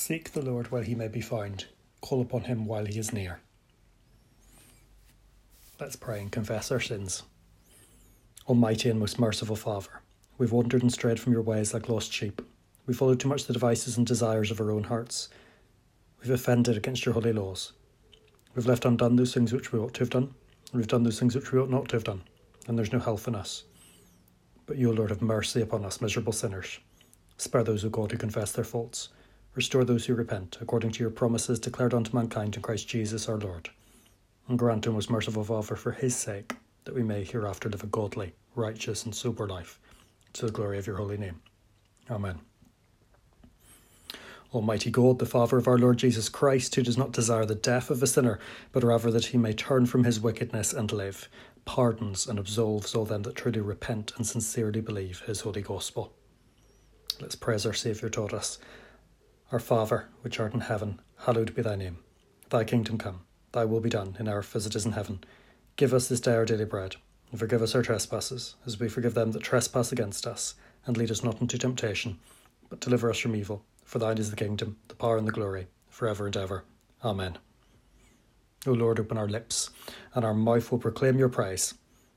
Seek the Lord while he may be found, call upon him while he is near. Let's pray and confess our sins. Almighty and most merciful Father, we've wandered and strayed from your ways like lost sheep. We've followed too much the devices and desires of our own hearts. We've offended against your holy laws. We've left undone those things which we ought to have done. We've done those things which we ought not to have done, and there's no health in us. But you, Lord, have mercy upon us, miserable sinners. Spare those, O God, who confess their faults. Restore those who repent, according to your promises declared unto mankind in Christ Jesus our Lord. And grant, O most merciful Father, for his sake, that we may hereafter live a godly, righteous, and sober life, to the glory of your holy name. Amen. Almighty God, the Father of our Lord Jesus Christ, who does not desire the death of a sinner, but rather that he may turn from his wickedness and live, pardons and absolves all them that truly repent and sincerely believe his holy gospel. Let's praise our Saviour taught us. Our Father, which art in heaven, hallowed be thy name. Thy kingdom come, thy will be done in earth as it is in heaven. Give us this day our daily bread, and forgive us our trespasses, as we forgive them that trespass against us. And lead us not into temptation, but deliver us from evil. For thine is the kingdom, the power, and the glory, for ever and ever. Amen. O Lord, open our lips, and our mouth will proclaim your praise.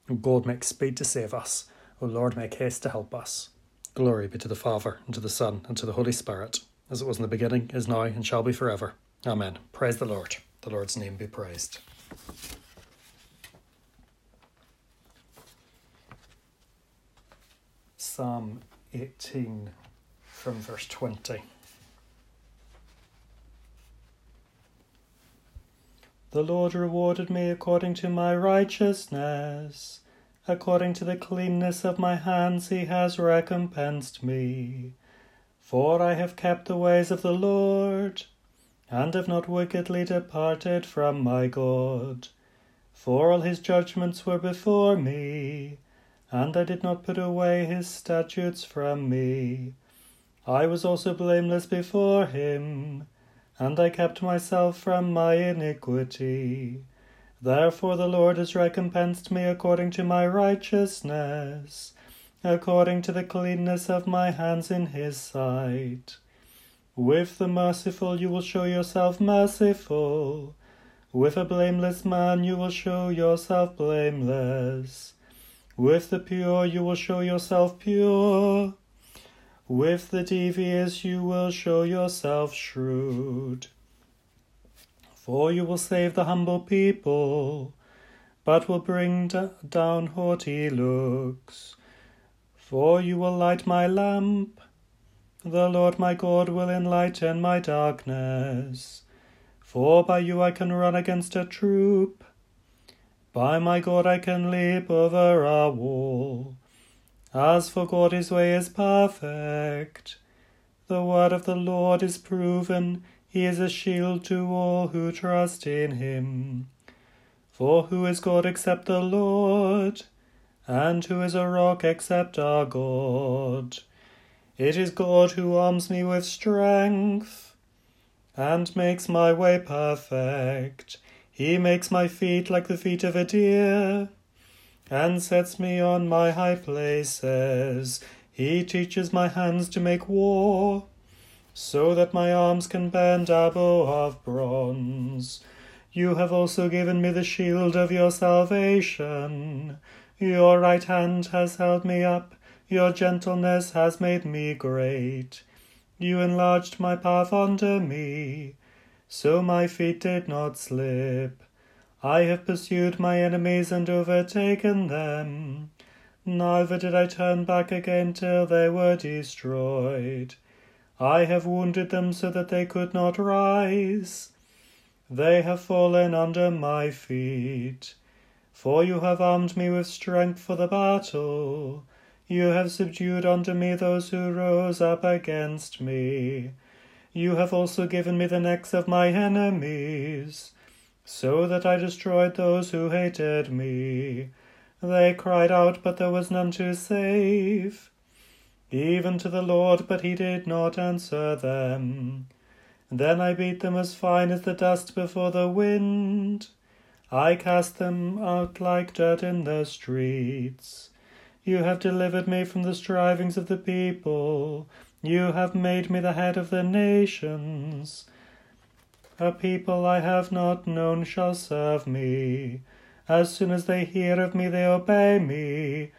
O God, make speed to save us. O Lord, make haste to help us. Glory be to the Father, and to the Son, and to the Holy Spirit, as it was in the beginning, is now, and shall be forever. Amen. Praise the Lord. The Lord's name be praised. Psalm 18 from verse 20. The Lord rewarded me according to my righteousness. According to the cleanness of my hands, he has recompensed me. For I have kept the ways of the Lord, and have not wickedly departed from my God. For all his judgments were before me, and I did not put away his statutes from me. I was also blameless before him and I kept myself from my iniquity. Therefore the Lord has recompensed me according to my righteousness, according to the cleanness of my hands in his sight. With the merciful you will show yourself merciful. With a blameless man you will show yourself blameless. With the pure you will show yourself pure. With the devious you will show yourself shrewd. For you will save the humble people, but will bring down haughty looks. For you will light my lamp. The Lord my God will enlighten my darkness. For by you I can run against a troop. By my God I can leap over a wall. As for God, his way is perfect. The word of the Lord is proven, he is a shield to all who trust in him. For who is God except the Lord? And who is a rock except our God? It is God who arms me with strength and makes my way perfect. He makes my feet like the feet of a deer and sets me on my high places. He teaches my hands to make war, so that my arms can bend a bow of bronze. You have also given me the shield of your salvation. Your right hand has held me up, your gentleness has made me great. You enlarged my path under me, so my feet did not slip. I have pursued my enemies and overtaken them. Neither did I turn back again till they were destroyed. I have wounded them so that they could not rise. They have fallen under my feet. For you have armed me with strength for the battle. You have subdued unto me those who rose up against me. You have also given me the necks of my enemies so that I destroyed those who hated me. They cried out, but there was none to save. Even to the Lord, but he did not answer them. Then I beat them as fine as the dust before the wind. I cast them out like dirt in the streets. You have delivered me from the strivings of the people. You have made me the head of the nations. A people I have not known shall serve me. As soon as they hear of me, they obey me.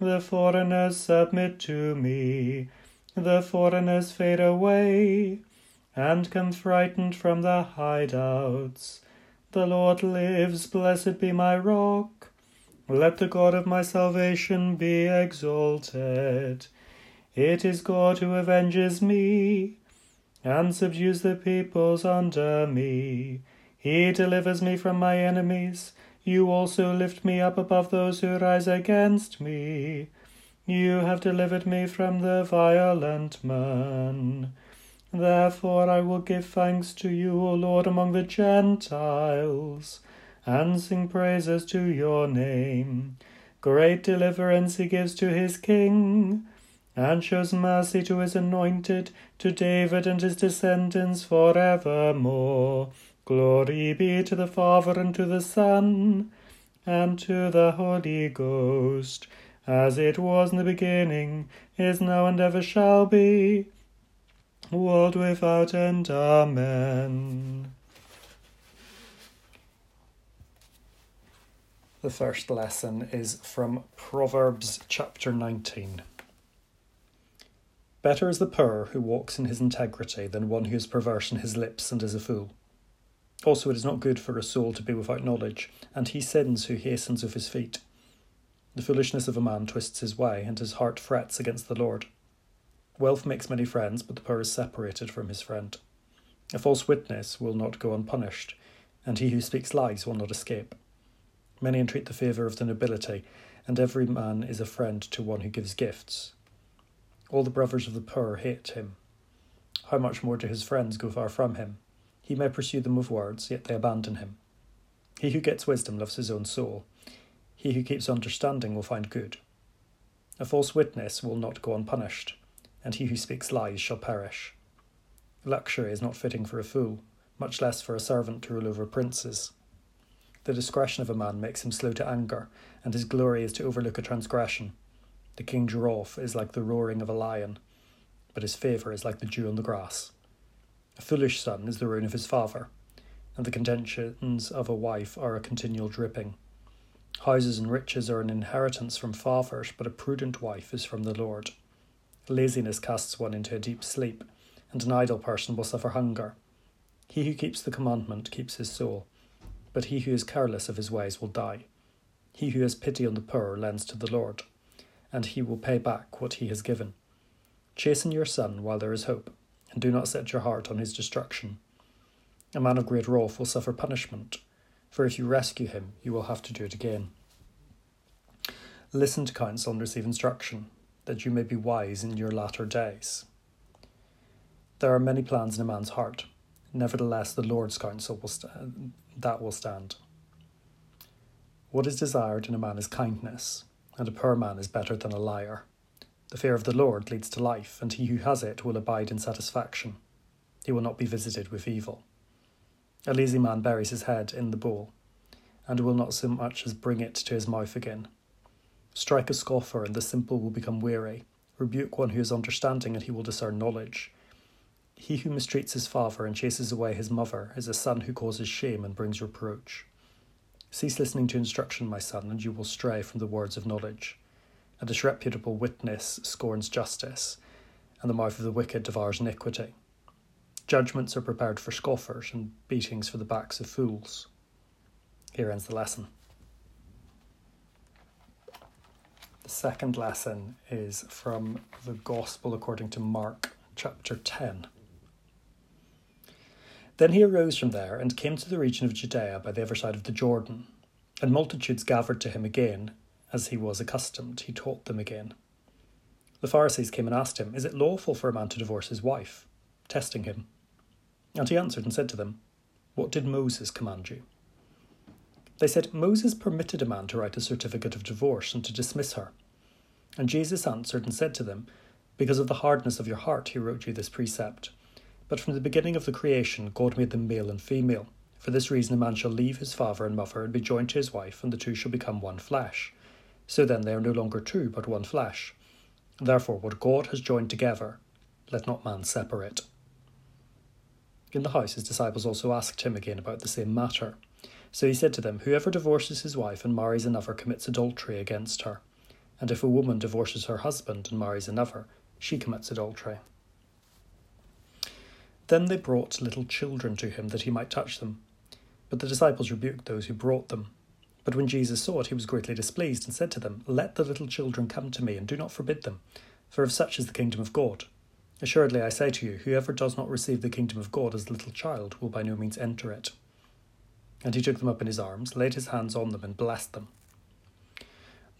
The foreigners submit to me. The foreigners fade away and come frightened from their hideouts. The Lord lives, blessed be my rock. Let the God of my salvation be exalted. It is God who avenges me and subdues the peoples under me. He delivers me from my enemies. You also lift me up above those who rise against me. You have delivered me from the violent man. Therefore I will give thanks to you, O Lord, among the Gentiles, and sing praises to your name. Great deliverance he gives to his king and shows mercy to his anointed, to David and his descendants for evermore. Glory be to the Father and to the Son and to the Holy Ghost, as it was in the beginning, is now, and ever shall be, world without end. Amen. The first lesson is from Proverbs chapter 19. Better is the poor who walks in his integrity than one who is perverse in his lips and is a fool. Also, it is not good for a soul to be without knowledge, and he sins who hastens with his feet. The foolishness of a man twists his way, and his heart frets against the Lord. Wealth makes many friends, but the poor is separated from his friend. A false witness will not go unpunished, and he who speaks lies will not escape. Many entreat the favour of the nobility, and every man is a friend to one who gives gifts. All the brothers of the poor hate him. How much more do his friends go far from him? He may pursue them with words, yet they abandon him. He who gets wisdom loves his own soul. He who keeps understanding will find good. A false witness will not go unpunished, and he who speaks lies shall perish. Luxury is not fitting for a fool, much less for a servant to rule over princes. The discretion of a man makes him slow to anger, and his glory is to overlook a transgression. The king giraffe is like the roaring of a lion, but his favour is like the dew on the grass. A foolish son is the ruin of his father, and the contentions of a wife are a continual dripping. Houses and riches are an inheritance from fathers, but a prudent wife is from the Lord. Laziness casts one into a deep sleep, and an idle person will suffer hunger. He who keeps the commandment keeps his soul, but he who is careless of his ways will die. He who has pity on the poor lends to the Lord and he will pay back what he has given. Chasten your son while there is hope, and do not set your heart on his destruction. A man of great wrath will suffer punishment, for if you rescue him, you will have to do it again. Listen to counsel and receive instruction, that you may be wise in your latter days. There are many plans in a man's heart, nevertheless the Lord's counsel will st- that will stand. What is desired in a man is kindness and a poor man is better than a liar. The fear of the Lord leads to life, and he who has it will abide in satisfaction. He will not be visited with evil. A lazy man buries his head in the bowl, and will not so much as bring it to his mouth again. Strike a scoffer, and the simple will become weary. Rebuke one who is understanding, and he will discern knowledge. He who mistreats his father and chases away his mother is a son who causes shame and brings reproach. Cease listening to instruction, my son, and you will stray from the words of knowledge. A disreputable witness scorns justice, and the mouth of the wicked devours iniquity. Judgments are prepared for scoffers, and beatings for the backs of fools. Here ends the lesson. The second lesson is from the Gospel according to Mark, chapter 10. Then he arose from there and came to the region of Judea by the other side of the Jordan. And multitudes gathered to him again, as he was accustomed. He taught them again. The Pharisees came and asked him, Is it lawful for a man to divorce his wife? Testing him. And he answered and said to them, What did Moses command you? They said, Moses permitted a man to write a certificate of divorce and to dismiss her. And Jesus answered and said to them, Because of the hardness of your heart, he wrote you this precept. But from the beginning of the creation, God made them male and female. For this reason, a man shall leave his father and mother and be joined to his wife, and the two shall become one flesh. So then, they are no longer two, but one flesh. Therefore, what God has joined together, let not man separate. In the house, his disciples also asked him again about the same matter. So he said to them, Whoever divorces his wife and marries another commits adultery against her. And if a woman divorces her husband and marries another, she commits adultery. Then they brought little children to him that he might touch them. But the disciples rebuked those who brought them. But when Jesus saw it, he was greatly displeased and said to them, Let the little children come to me, and do not forbid them, for of such is the kingdom of God. Assuredly, I say to you, whoever does not receive the kingdom of God as a little child will by no means enter it. And he took them up in his arms, laid his hands on them, and blessed them.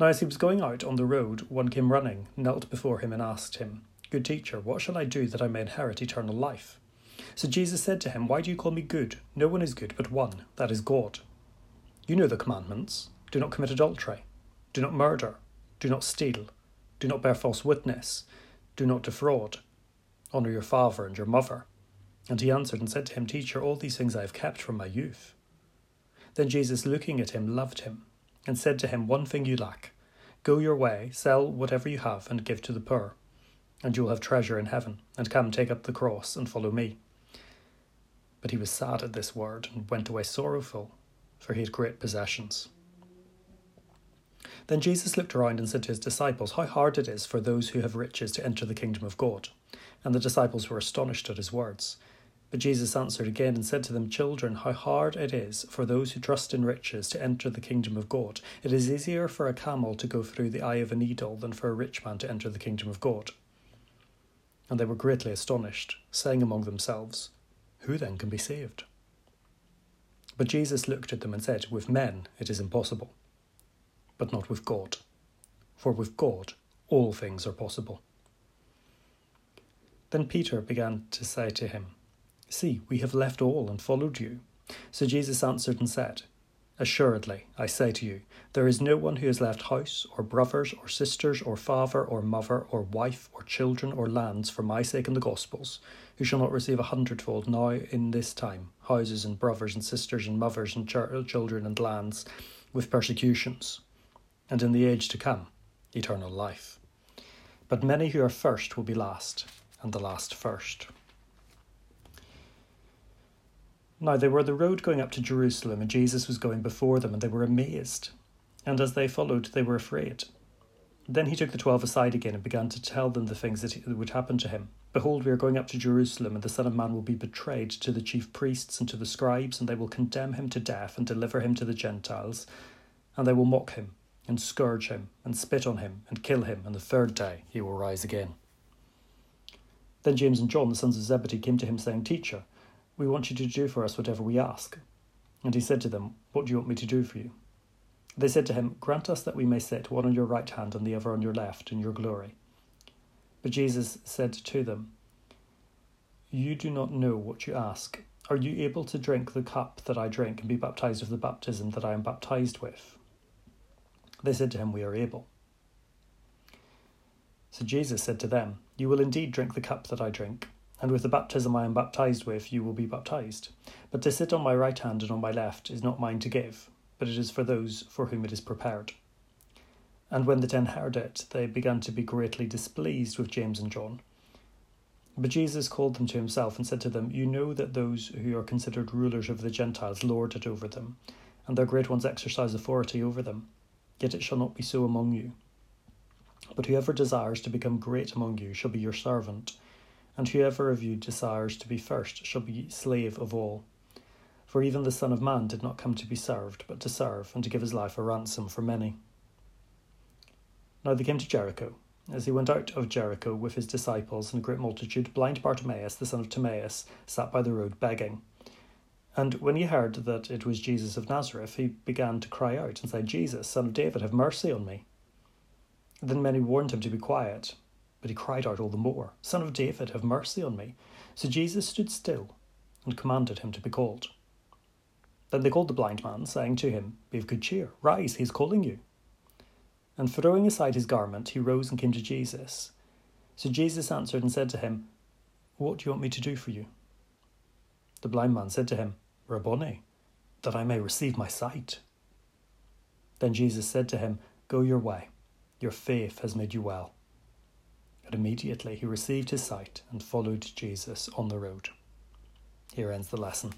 Now, as he was going out on the road, one came running, knelt before him, and asked him, Good teacher, what shall I do that I may inherit eternal life? So Jesus said to him, Why do you call me good? No one is good but one, that is God. You know the commandments do not commit adultery, do not murder, do not steal, do not bear false witness, do not defraud Honour your father and your mother. And he answered and said to him, Teacher, all these things I have kept from my youth. Then Jesus, looking at him, loved him, and said to him, One thing you lack. Go your way, sell whatever you have, and give to the poor, and you will have treasure in heaven. And come, take up the cross, and follow me. But he was sad at this word, and went away sorrowful, for he had great possessions. Then Jesus looked around and said to his disciples, How hard it is for those who have riches to enter the kingdom of God. And the disciples were astonished at his words. But Jesus answered again and said to them, Children, how hard it is for those who trust in riches to enter the kingdom of God. It is easier for a camel to go through the eye of a needle than for a rich man to enter the kingdom of God. And they were greatly astonished, saying among themselves, Who then can be saved? But Jesus looked at them and said, With men it is impossible, but not with God. For with God all things are possible. Then Peter began to say to him, See, we have left all and followed you. So Jesus answered and said, Assuredly, I say to you, there is no one who has left house, or brothers, or sisters, or father, or mother, or wife, or children, or lands for my sake and the gospel's, who shall not receive a hundredfold now in this time houses, and brothers, and sisters, and mothers, and ch- children, and lands, with persecutions, and in the age to come, eternal life. But many who are first will be last and the last first. Now they were on the road going up to Jerusalem, and Jesus was going before them, and they were amazed. And as they followed, they were afraid. Then he took the twelve aside again and began to tell them the things that would happen to him. Behold, we are going up to Jerusalem, and the Son of Man will be betrayed to the chief priests and to the scribes, and they will condemn him to death and deliver him to the Gentiles. And they will mock him, and scourge him, and spit on him, and kill him, and the third day he will rise again. Then James and John, the sons of Zebedee, came to him, saying, Teacher, we want you to do for us whatever we ask. And he said to them, What do you want me to do for you? They said to him, Grant us that we may sit, one on your right hand and the other on your left, in your glory. But Jesus said to them, You do not know what you ask. Are you able to drink the cup that I drink and be baptized with the baptism that I am baptized with? They said to him, We are able. So Jesus said to them, You will indeed drink the cup that I drink, and with the baptism I am baptized with, you will be baptized. But to sit on my right hand and on my left is not mine to give, but it is for those for whom it is prepared. And when the ten heard it, they began to be greatly displeased with James and John. But Jesus called them to himself and said to them, You know that those who are considered rulers of the Gentiles lord it over them, and their great ones exercise authority over them. Yet it shall not be so among you. But whoever desires to become great among you shall be your servant, and whoever of you desires to be first shall be slave of all. For even the Son of Man did not come to be served, but to serve, and to give his life a ransom for many. Now they came to Jericho. As he went out of Jericho with his disciples and a great multitude, blind Bartimaeus, the son of Timaeus, sat by the road begging. And when he heard that it was Jesus of Nazareth, he began to cry out and say, Jesus, son of David, have mercy on me. Then many warned him to be quiet, but he cried out all the more, Son of David, have mercy on me. So Jesus stood still and commanded him to be called. Then they called the blind man, saying to him, Be of good cheer, rise, he is calling you. And throwing aside his garment, he rose and came to Jesus. So Jesus answered and said to him, What do you want me to do for you? The blind man said to him, Rabboni, that I may receive my sight. Then Jesus said to him, Go your way your faith has made you well. And immediately he received his sight and followed Jesus on the road. Here ends the lesson.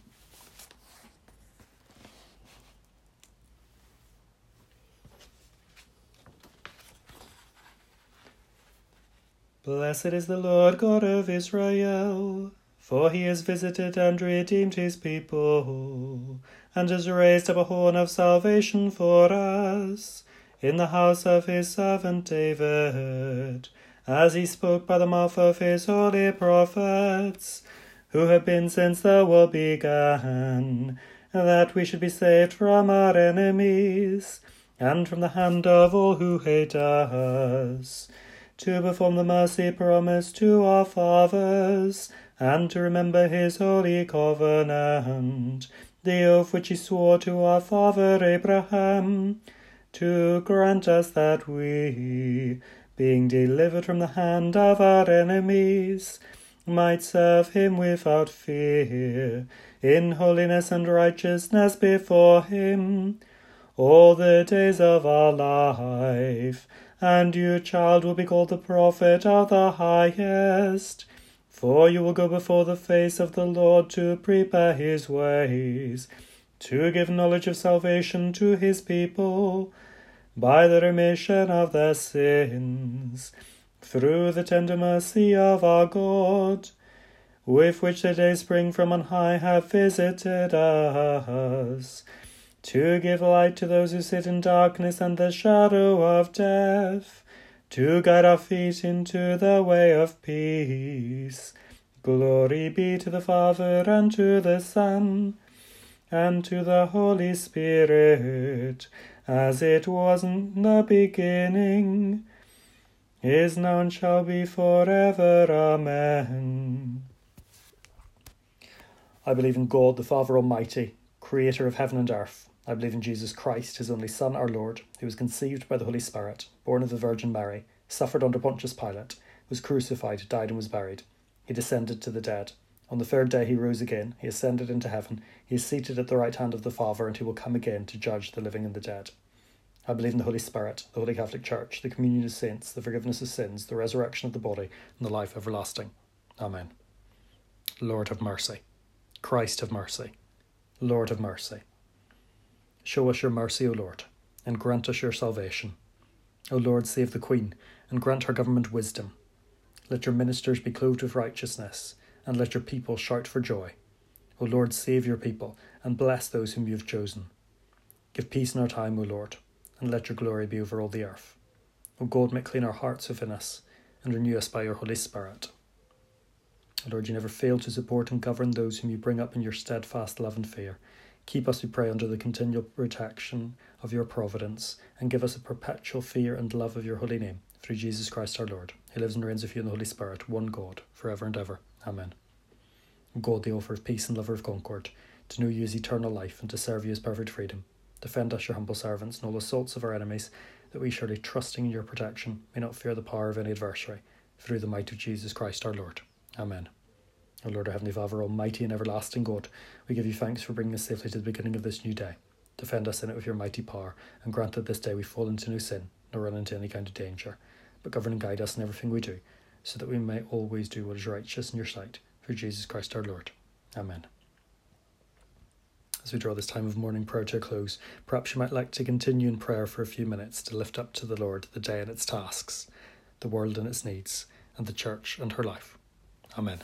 Blessed is the Lord God of Israel, for he has visited and redeemed his people, and has raised up a horn of salvation for us in the house of his servant David, as he spoke by the mouth of his holy prophets, who have been since the world began, that we should be saved from our enemies, and from the hand of all who hate us to perform the mercy promised to our fathers, and to remember his holy covenant, the oath which he swore to our father Abraham, to grant us that we, being delivered from the hand of our enemies, might serve him without fear, in holiness and righteousness before him, all the days of our life. And your child will be called the prophet of the highest. For you will go before the face of the Lord to prepare his ways, to give knowledge of salvation to his people, by the remission of their sins, through the tender mercy of our God, with which the day spring from on high have visited us to give light to those who sit in darkness and the shadow of death, to guide our feet into the way of peace. Glory be to the Father and to the Son and to the Holy Spirit, as it was in the beginning, is now and shall be forever. Amen. I believe in God the Father Almighty, creator of heaven and earth I believe in Jesus Christ, his only Son, our Lord, who was conceived by the Holy Spirit, born of the Virgin Mary, suffered under Pontius Pilate, was crucified, died, and was buried. He descended to the dead. On the third day he rose again, he ascended into heaven, he is seated at the right hand of the Father, and he will come again to judge the living and the dead. I believe in the Holy Spirit, the Holy Catholic Church, the communion of saints, the forgiveness of sins, the resurrection of the body, and the life everlasting. Amen. Lord have mercy. Christ have mercy. Lord have mercy. Show us your mercy, O Lord, and grant us your salvation. O Lord, save the Queen, and grant her government wisdom. Let your ministers be clothed with righteousness, and let your people shout for joy. O Lord, save your people, and bless those whom you have chosen. Give peace in our time, O Lord, and let your glory be over all the earth. O God, make clean our hearts within us, and renew us by your Holy Spirit. Lord, you never fail to support and govern those whom you bring up in your steadfast love and fear Keep us, we pray, under the continual protection of your providence, and give us a perpetual fear and love of your holy name, through Jesus Christ our Lord, who lives and reigns with you in the Holy Spirit, one God, for ever and ever. Amen. God, the author of peace and lover of concord, to know you as eternal life, and to serve you as perfect freedom. Defend us, your humble servants, in all assaults of our enemies, that we, surely trusting in your protection, may not fear the power of any adversary, through the might of Jesus Christ our Lord. Amen. O Lord, our Heavenly Father, Almighty and everlasting God, we give you thanks for bringing us safely to the beginning of this new day. Defend us in it with your mighty power, and grant that this day we fall into no sin, nor run into any kind of danger, but govern and guide us in everything we do, so that we may always do what is righteous in your sight, through Jesus Christ our Lord. Amen. As we draw this time of morning prayer to a close, perhaps you might like to continue in prayer for a few minutes to lift up to the Lord the day and its tasks, the world and its needs, and the church and her life. Amen.